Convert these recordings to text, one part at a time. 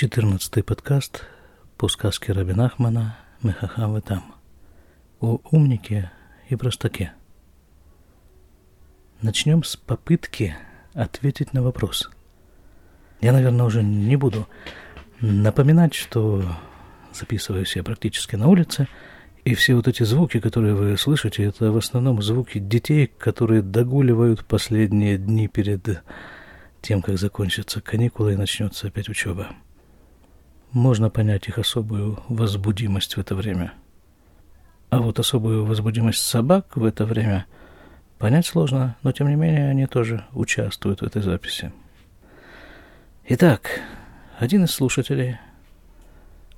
14 подкаст по сказке Рабин Ахмана «Мехахам и там» о умнике и простаке. Начнем с попытки ответить на вопрос. Я, наверное, уже не буду напоминать, что записываюсь я практически на улице, и все вот эти звуки, которые вы слышите, это в основном звуки детей, которые догуливают последние дни перед тем, как закончатся каникулы и начнется опять учеба. Можно понять их особую возбудимость в это время. А вот особую возбудимость собак в это время понять сложно, но тем не менее они тоже участвуют в этой записи. Итак, один из слушателей,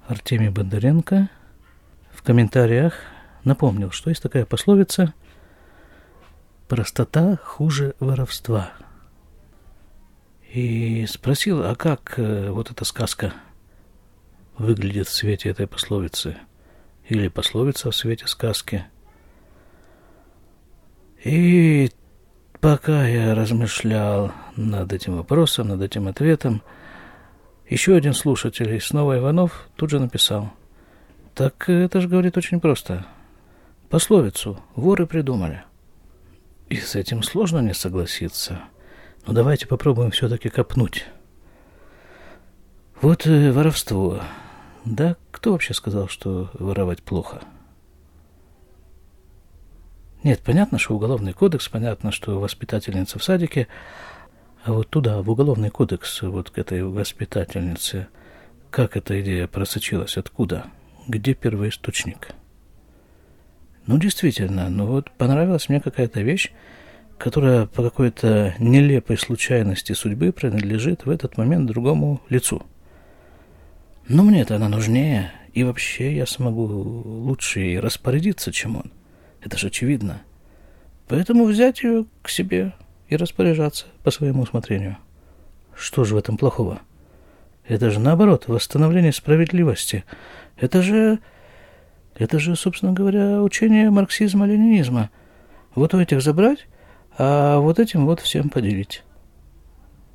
Артемий Бондаренко, в комментариях напомнил, что есть такая пословица «простота хуже воровства». И спросил, а как э, вот эта сказка – выглядит в свете этой пословицы, или пословица в свете сказки. И пока я размышлял над этим вопросом, над этим ответом, еще один слушатель, снова Иванов, тут же написал. Так это же говорит очень просто. Пословицу воры придумали. И с этим сложно не согласиться. Но давайте попробуем все-таки копнуть. Вот э, воровство. Да кто вообще сказал, что воровать плохо? Нет, понятно, что уголовный кодекс, понятно, что воспитательница в садике, а вот туда, в уголовный кодекс, вот к этой воспитательнице, как эта идея просочилась, откуда, где первоисточник? Ну, действительно, ну вот понравилась мне какая-то вещь, которая по какой-то нелепой случайности судьбы принадлежит в этот момент другому лицу – но мне-то она нужнее, и вообще я смогу лучше ей распорядиться, чем он. Это же очевидно. Поэтому взять ее к себе и распоряжаться по своему усмотрению. Что же в этом плохого? Это же наоборот, восстановление справедливости. Это же... Это же, собственно говоря, учение марксизма-ленинизма. Вот у этих забрать, а вот этим вот всем поделить.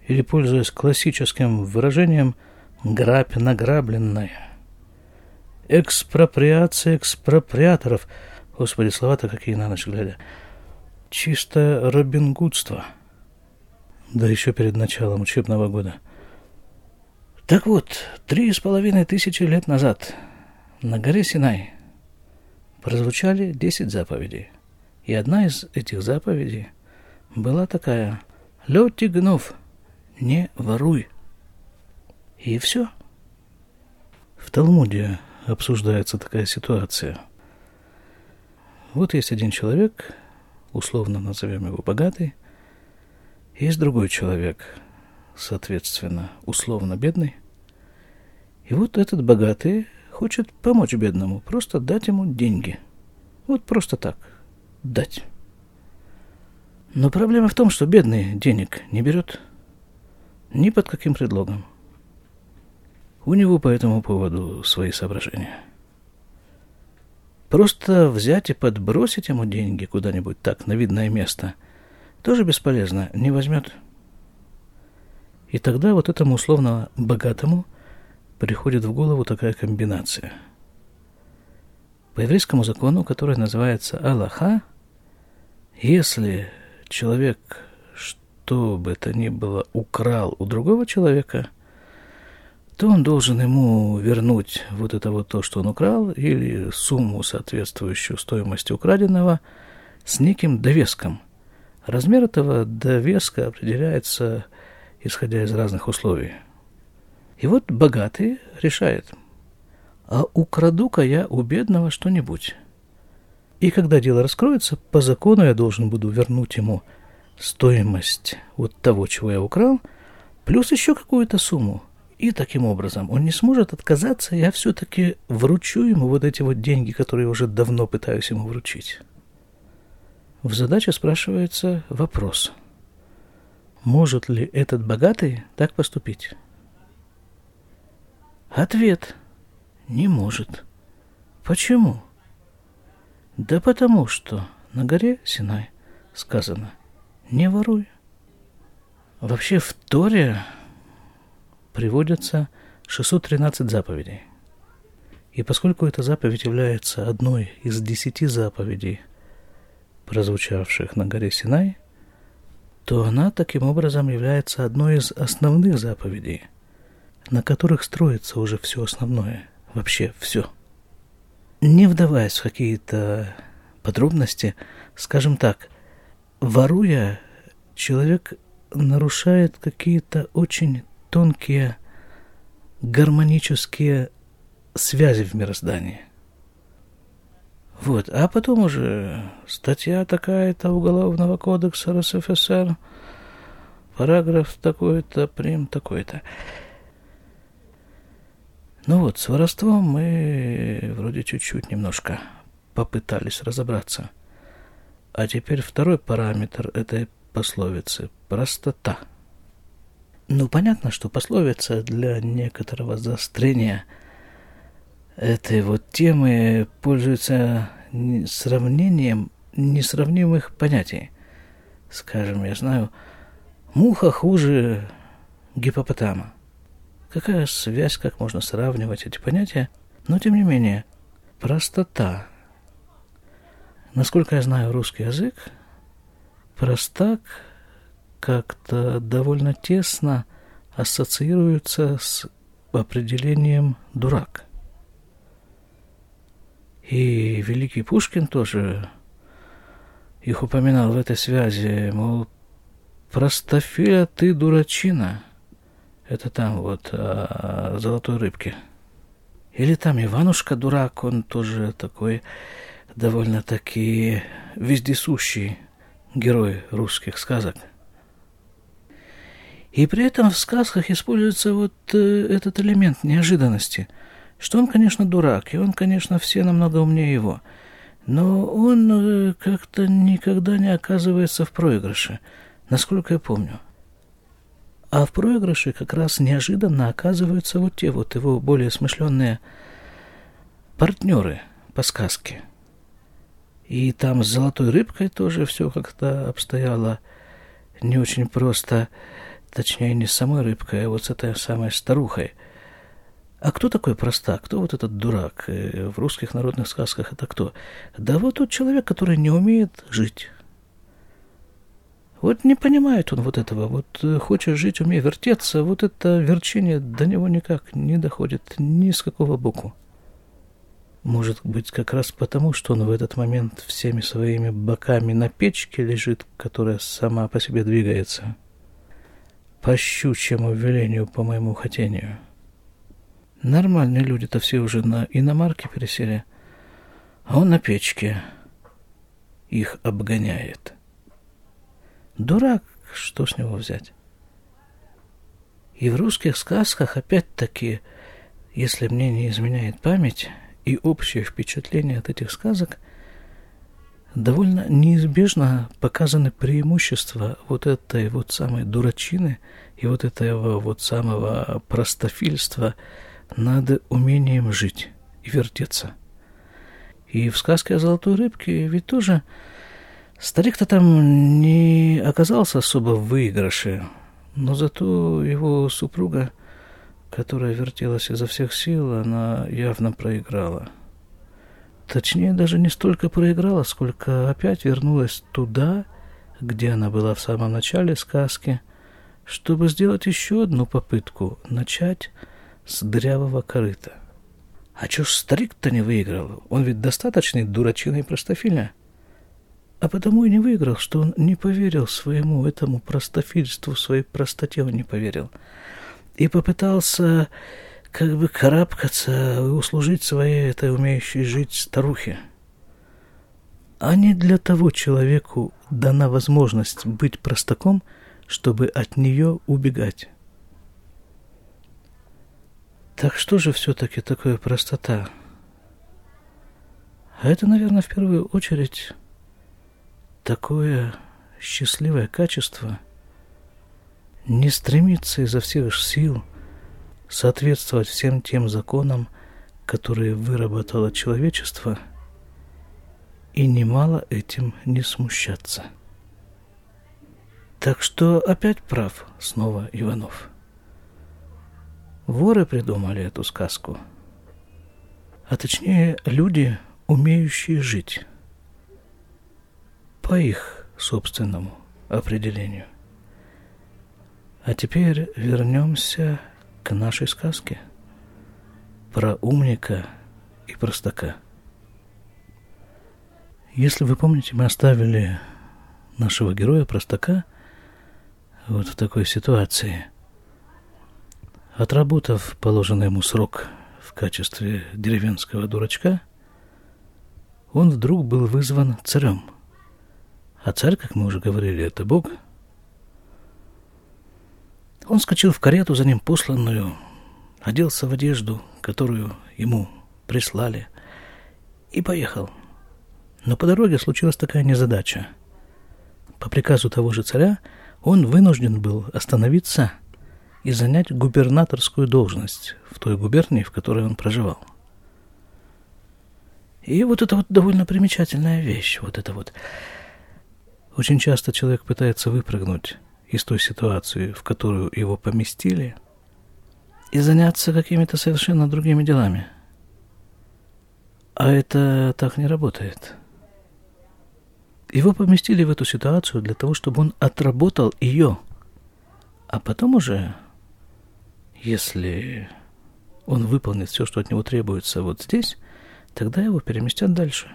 Или, пользуясь классическим выражением – грабь награбленная. Экспроприация экспроприаторов. Господи, слова-то какие на ночь глядя. Чисто робингудство. Да еще перед началом учебного года. Так вот, три с половиной тысячи лет назад на горе Синай прозвучали десять заповедей. И одна из этих заповедей была такая. «Лёти гнов, не воруй». И все. В Талмуде обсуждается такая ситуация. Вот есть один человек, условно назовем его богатый, есть другой человек, соответственно, условно бедный. И вот этот богатый хочет помочь бедному, просто дать ему деньги. Вот просто так, дать. Но проблема в том, что бедный денег не берет ни под каким предлогом – у него по этому поводу свои соображения. Просто взять и подбросить ему деньги куда-нибудь так, на видное место, тоже бесполезно, не возьмет. И тогда вот этому условно богатому приходит в голову такая комбинация. По еврейскому закону, который называется Аллаха, если человек, что бы это ни было, украл у другого человека – то он должен ему вернуть вот это вот то, что он украл, или сумму, соответствующую стоимости украденного, с неким довеском. Размер этого довеска определяется, исходя из разных условий. И вот богатый решает, а украду-ка я у бедного что-нибудь. И когда дело раскроется, по закону я должен буду вернуть ему стоимость вот того, чего я украл, плюс еще какую-то сумму. И таким образом он не сможет отказаться, я все-таки вручу ему вот эти вот деньги, которые я уже давно пытаюсь ему вручить. В задаче спрашивается вопрос. Может ли этот богатый так поступить? Ответ – не может. Почему? Да потому что на горе Синай сказано «не воруй». Вообще в Торе приводятся 613 заповедей. И поскольку эта заповедь является одной из десяти заповедей, прозвучавших на горе Синай, то она таким образом является одной из основных заповедей, на которых строится уже все основное, вообще все. Не вдаваясь в какие-то подробности, скажем так, воруя, человек нарушает какие-то очень тонкие гармонические связи в мироздании. Вот, а потом уже статья такая-то Уголовного кодекса РСФСР, параграф такой-то, прим такой-то. Ну вот, с воровством мы вроде чуть-чуть немножко попытались разобраться. А теперь второй параметр этой пословицы – простота. Ну, понятно, что пословица для некоторого заострения – этой вот темы пользуется сравнением несравнимых понятий. Скажем, я знаю, муха хуже гипопотама. Какая связь, как можно сравнивать эти понятия? Но, тем не менее, простота. Насколько я знаю русский язык, простак как-то довольно тесно ассоциируется с определением «дурак». И великий Пушкин тоже их упоминал в этой связи, мол, простофиля ты дурачина. Это там вот о золотой рыбке. Или там Иванушка дурак, он тоже такой довольно-таки вездесущий герой русских сказок. И при этом в сказках используется вот э, этот элемент неожиданности – что он, конечно, дурак, и он, конечно, все намного умнее его. Но он э, как-то никогда не оказывается в проигрыше, насколько я помню. А в проигрыше как раз неожиданно оказываются вот те вот его более смышленные партнеры по сказке. И там с золотой рыбкой тоже все как-то обстояло не очень просто, точнее, не с самой рыбкой, а вот с этой самой старухой – а кто такой простак? Кто вот этот дурак? Э, в русских народных сказках это кто? Да вот тот человек, который не умеет жить. Вот не понимает он вот этого. Вот э, хочет жить, умеет вертеться. Вот это верчение до него никак не доходит ни с какого боку. Может быть, как раз потому, что он в этот момент всеми своими боками на печке лежит, которая сама по себе двигается. По щучьему велению, по моему хотению. Нормальные люди-то все уже на иномарке пересели, а он на печке их обгоняет. Дурак, что с него взять? И в русских сказках опять-таки, если мне не изменяет память, и общее впечатление от этих сказок, довольно неизбежно показаны преимущества вот этой вот самой дурачины и вот этого вот самого простофильства – надо умением жить и вертеться. И в сказке о золотой рыбке ведь тоже старик-то там не оказался особо в выигрыше, но зато его супруга, которая вертелась изо всех сил, она явно проиграла. Точнее, даже не столько проиграла, сколько опять вернулась туда, где она была в самом начале сказки, чтобы сделать еще одну попытку начать с дырявого корыта. А чё ж старик-то не выиграл? Он ведь достаточный дурачина и простофиля. А потому и не выиграл, что он не поверил своему этому простофильству, своей простоте он не поверил. И попытался как бы карабкаться и услужить своей этой умеющей жить старухе. А не для того человеку дана возможность быть простаком, чтобы от нее убегать. Так что же все-таки такое простота? А это, наверное, в первую очередь такое счастливое качество не стремиться изо всех сил соответствовать всем тем законам, которые выработало человечество, и немало этим не смущаться. Так что опять прав снова Иванов. воры придумали эту сказку, а точнее люди, умеющие жить по их собственному определению. А теперь вернемся к нашей сказке про умника и простака. Если вы помните, мы оставили нашего героя простака вот в такой ситуации. Отработав положенный ему срок в качестве деревенского дурачка, он вдруг был вызван царем. А царь, как мы уже говорили, это Бог. Он скочил в карету за ним посланную, оделся в одежду, которую ему прислали, и поехал. Но по дороге случилась такая незадача. По приказу того же царя он вынужден был остановиться и занять губернаторскую должность в той губернии, в которой он проживал. И вот это вот довольно примечательная вещь, вот это вот. Очень часто человек пытается выпрыгнуть из той ситуации, в которую его поместили, и заняться какими-то совершенно другими делами. А это так не работает. Его поместили в эту ситуацию для того, чтобы он отработал ее. А потом уже, если он выполнит все, что от него требуется вот здесь, тогда его переместят дальше.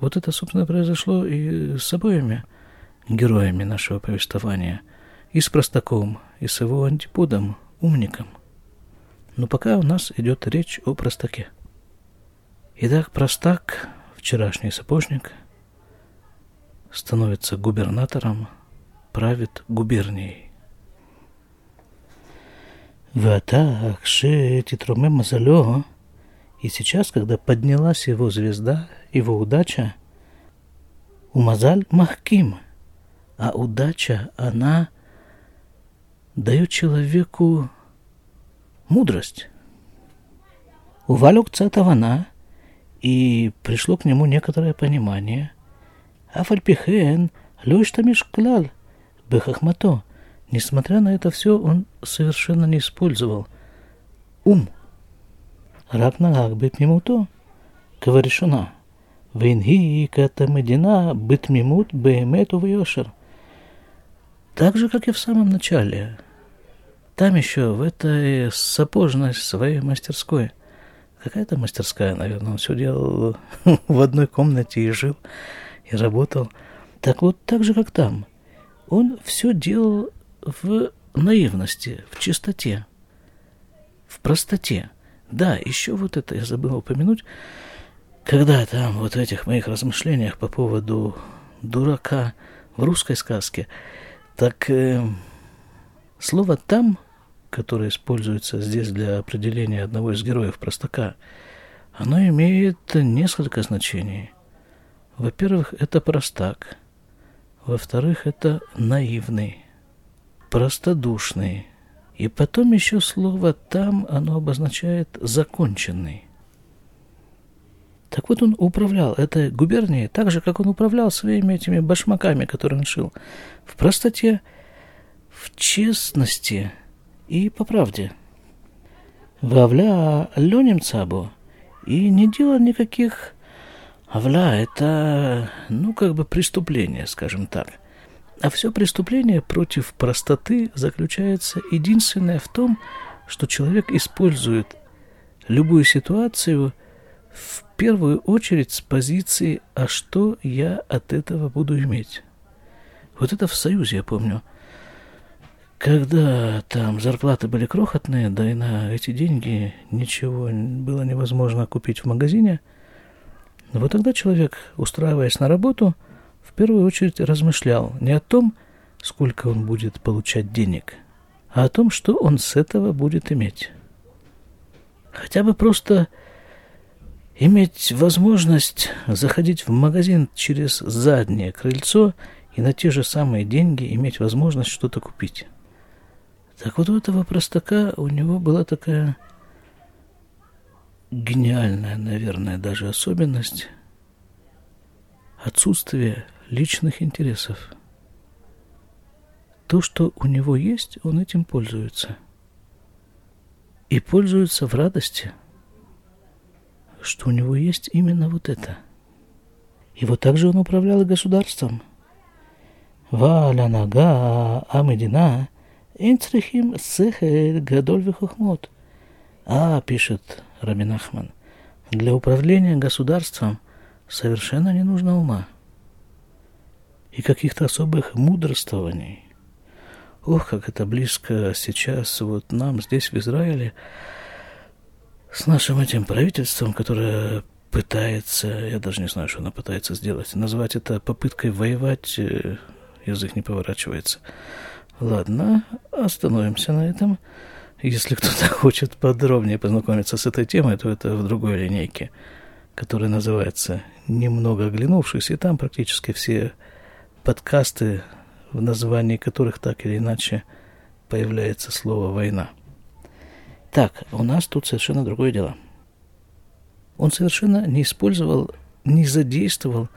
Вот это, собственно, произошло и с обоими героями нашего повествования. И с простаком, и с его антиподом, умником. Но пока у нас идет речь о простаке. Итак, простак, вчерашний сапожник – становится губернатором, правит губернией. Вата Акше Титруме Мазалё, и сейчас, когда поднялась его звезда, его удача, Умазаль Махким, а удача, она дает человеку мудрость. Увалюк цатавана, и пришло к нему некоторое понимание. Афальпихен лёштамиш клал бехахмато. Несмотря на это все, он совершенно не использовал ум. Рак на гак бит мимуто, говоришена. Венхи катамедина бит мимут беемету вьошер. Так же, как и в самом начале. Там еще, в этой сапожной своей мастерской. Какая-то мастерская, наверное, он все делал в одной комнате и жил и работал. Так вот, так же, как там. Он все делал в наивности, в чистоте, в простоте. Да, еще вот это я забыл упомянуть. Когда там вот в этих моих размышлениях по поводу дурака в русской сказке, так э, слово «там», которое используется здесь для определения одного из героев простака, оно имеет несколько значений. Во-первых, это простак. Во-вторых, это наивный, простодушный. И потом еще слово «там» оно обозначает «законченный». Так вот он управлял этой губернией так же, как он управлял своими этими башмаками, которые он шил. В простоте, в честности и по правде. Вавля Ленем Цабо и не делал никаких Авля – это, ну, как бы преступление, скажем так. А все преступление против простоты заключается единственное в том, что человек использует любую ситуацию в первую очередь с позиции «а что я от этого буду иметь?». Вот это в Союзе, я помню. Когда там зарплаты были крохотные, да и на эти деньги ничего было невозможно купить в магазине – вот тогда человек, устраиваясь на работу, в первую очередь размышлял не о том, сколько он будет получать денег, а о том, что он с этого будет иметь. Хотя бы просто иметь возможность заходить в магазин через заднее крыльцо и на те же самые деньги иметь возможность что-то купить. Так вот у этого простака у него была такая гениальная, наверное, даже особенность отсутствие личных интересов. То, что у него есть, он этим пользуется. и пользуется в радости, что у него есть именно вот это. И вот так же он управлял государством. Валя нага амедина инцрихим сехер гадоль вихохмот. А, пишет Рабин Ахман, для управления государством совершенно не нужно ума и каких-то особых мудрствований. Ох, как это близко сейчас вот нам здесь, в Израиле, с нашим этим правительством, которое пытается, я даже не знаю, что она пытается сделать, назвать это попыткой воевать, э, язык не поворачивается. Ладно, остановимся на этом. Если кто-то хочет подробнее познакомиться с этой темой, то это в другой линейке, которая называется «Немного оглянувшись», и там практически все подкасты, в названии которых так или иначе появляется слово «война». Так, у нас тут совершенно другое дело. Он совершенно не использовал, не задействовал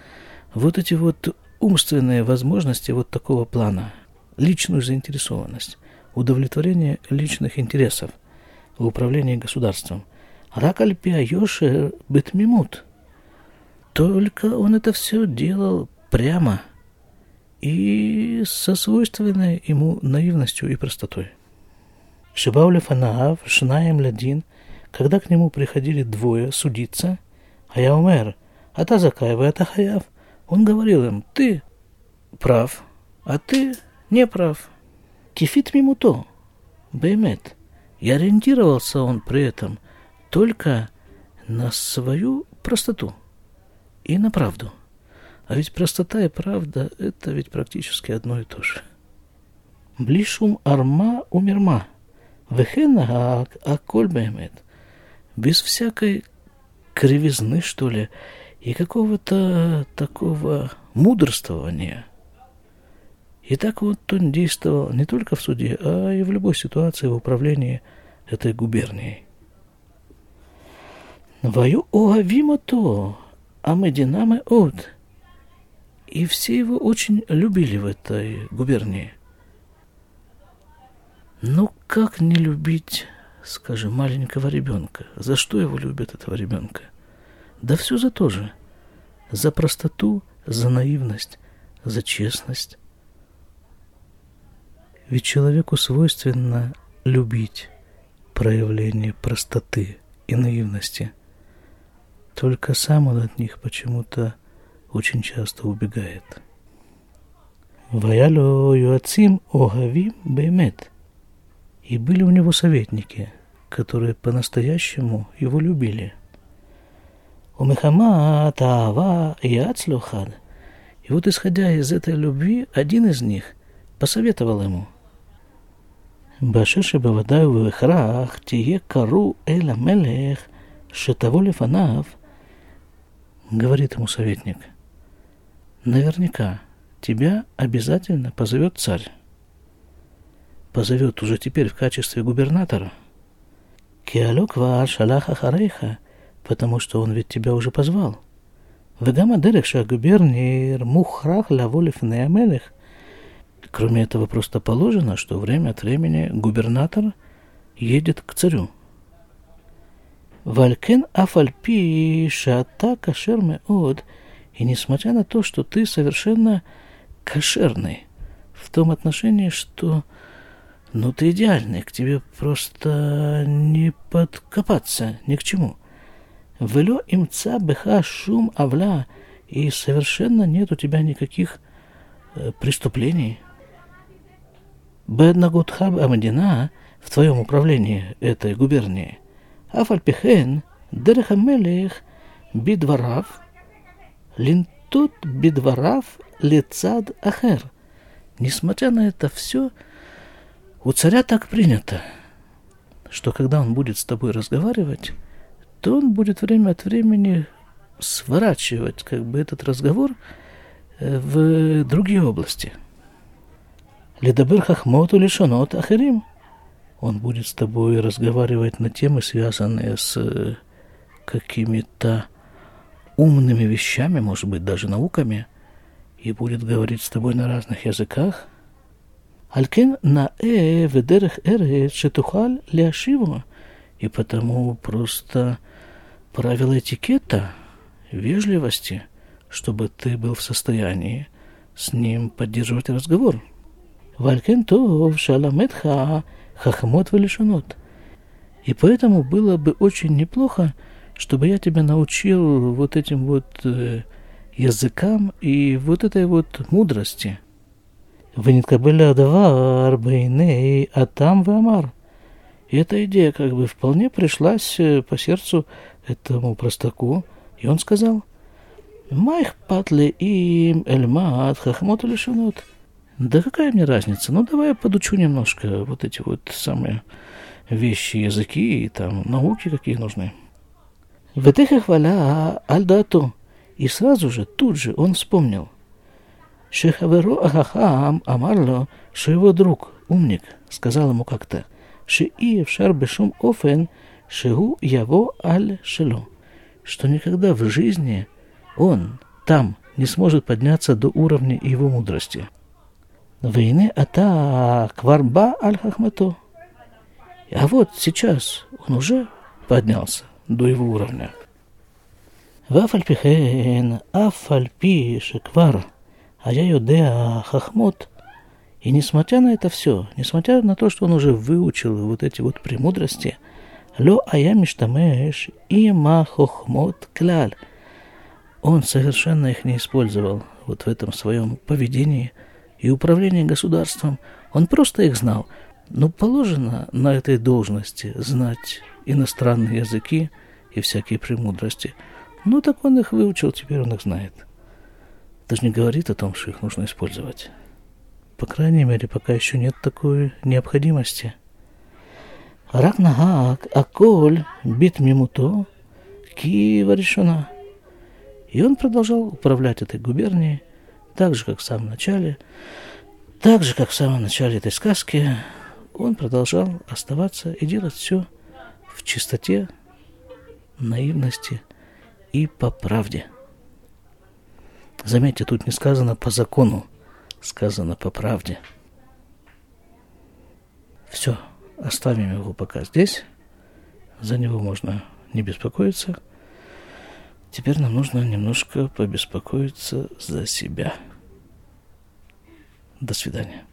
вот эти вот умственные возможности вот такого плана, личную заинтересованность, удовлетворение личных интересов в управлении государством. Ракальпия Йоши Бетмимут. Только он это все делал прямо – и со свойственной ему наивностью и простотой. Шибауля Фанаав, Шнаем Ладин, когда к нему приходили двое судиться, а я умер, а та закаева, а та хаяв, он говорил им, ты прав, а ты не прав. Кефит мимо то, беймет. И ориентировался он при этом только на свою простоту и на правду – а ведь простота и правда – это ведь практически одно и то же. Блишум арма умерма. Вехена аколь бемет. Без всякой кривизны, что ли, и какого-то такого мудрствования. И так вот он действовал не только в суде, а и в любой ситуации в управлении этой губернией. Ваю оавимо то, а мы динамы от – и все его очень любили в этой губернии. Ну, как не любить, скажем, маленького ребенка? За что его любят этого ребенка? Да все за то же. За простоту, за наивность, за честность. Ведь человеку свойственно любить проявление простоты и наивности. Только сам он от них почему-то очень часто убегает. Ваяло Юацим Огавим Беймет. И были у него советники, которые по-настоящему его любили. У Мехама Таава и Ацлюхад. И вот исходя из этой любви, один из них посоветовал ему. Башеши Бавадаю Вехрах Тие Кару Эла Мелех Шетаво Лефанав, говорит ему советник – Наверняка тебя обязательно позовет царь. Позовет уже теперь в качестве губернатора. Киалюк ваар шалаха харейха, потому что он ведь тебя уже позвал. Вегама дерекша губернир мухрах лаволев неамелех. Кроме этого, просто положено, что время от времени губернатор едет к царю. Валькен афальпи шата кашер меод – и несмотря на то, что ты совершенно кошерный, в том отношении, что ну ты идеальный, к тебе просто не подкопаться ни к чему. Вело имца беха шум авля, и совершенно нет у тебя никаких э, преступлений. Беднагутхаб Амадина в твоем управлении этой губернии. Афальпихен, Дерехамелех, Бидварав, линтут бедварав лицад ахер. Несмотря на это все, у царя так принято, что когда он будет с тобой разговаривать, то он будет время от времени сворачивать как бы этот разговор э, в другие области. Ледабыр хахмоту лишонот ахерим. Он будет с тобой разговаривать на темы, связанные с э, какими-то умными вещами, может быть, даже науками, и будет говорить с тобой на разных языках. Алькен на э ведерех эрет шетухаль ляшиву. И потому просто правила этикета, вежливости, чтобы ты был в состоянии с ним поддерживать разговор. Валькен тов шаламетха хахмот валишанот. И поэтому было бы очень неплохо, чтобы я тебя научил вот этим вот э, языкам и вот этой вот мудрости. ונתקבל הדבר בעיני התם ואמר. И эта идея как бы вполне пришлась э, по сердцу этому простаку, и он сказал, «Майх патли им эльмат хахмот или шунот». Да какая мне разница? Ну, давай я подучу немножко вот эти вот самые вещи, языки и там науки какие нужны. Ветеха хваля альдату. И сразу же, тут же он вспомнил, Шихаверу ахахам Амарло, что его друг, умник, сказал ему как-то, Шииев Шар Бешум Офен, Шигу Яво Аль Шило, что никогда в жизни он там не сможет подняться до уровня его мудрости. Войны Ата Кварба Аль Хахмату. А вот сейчас он уже поднялся до его уровня. Вафальпихен, афальпи, шеквар – а я юдеа хахмот. И несмотря на это все, несмотря на то, что он уже выучил вот эти вот премудрости, ло ая миштамеш има хохмот кляль, он совершенно их не использовал вот в этом своем поведении и управлении государством. Он просто их знал. Но положено на этой должности знать иностранные языки и всякие премудрости – ну, так он их выучил, теперь он их знает. Это не говорит о том, что их нужно использовать. По крайней мере, пока еще нет такой необходимости. Ракнагак, аколь, бит мимуто, Киева решена. И он продолжал управлять этой губернией, так же, как в самом начале, так же, как в самом начале этой сказки, он продолжал оставаться и делать все в чистоте, наивности – и по правде. Заметьте, тут не сказано по закону, сказано по правде. Все, оставим его пока здесь. За него можно не беспокоиться. Теперь нам нужно немножко побеспокоиться за себя. До свидания.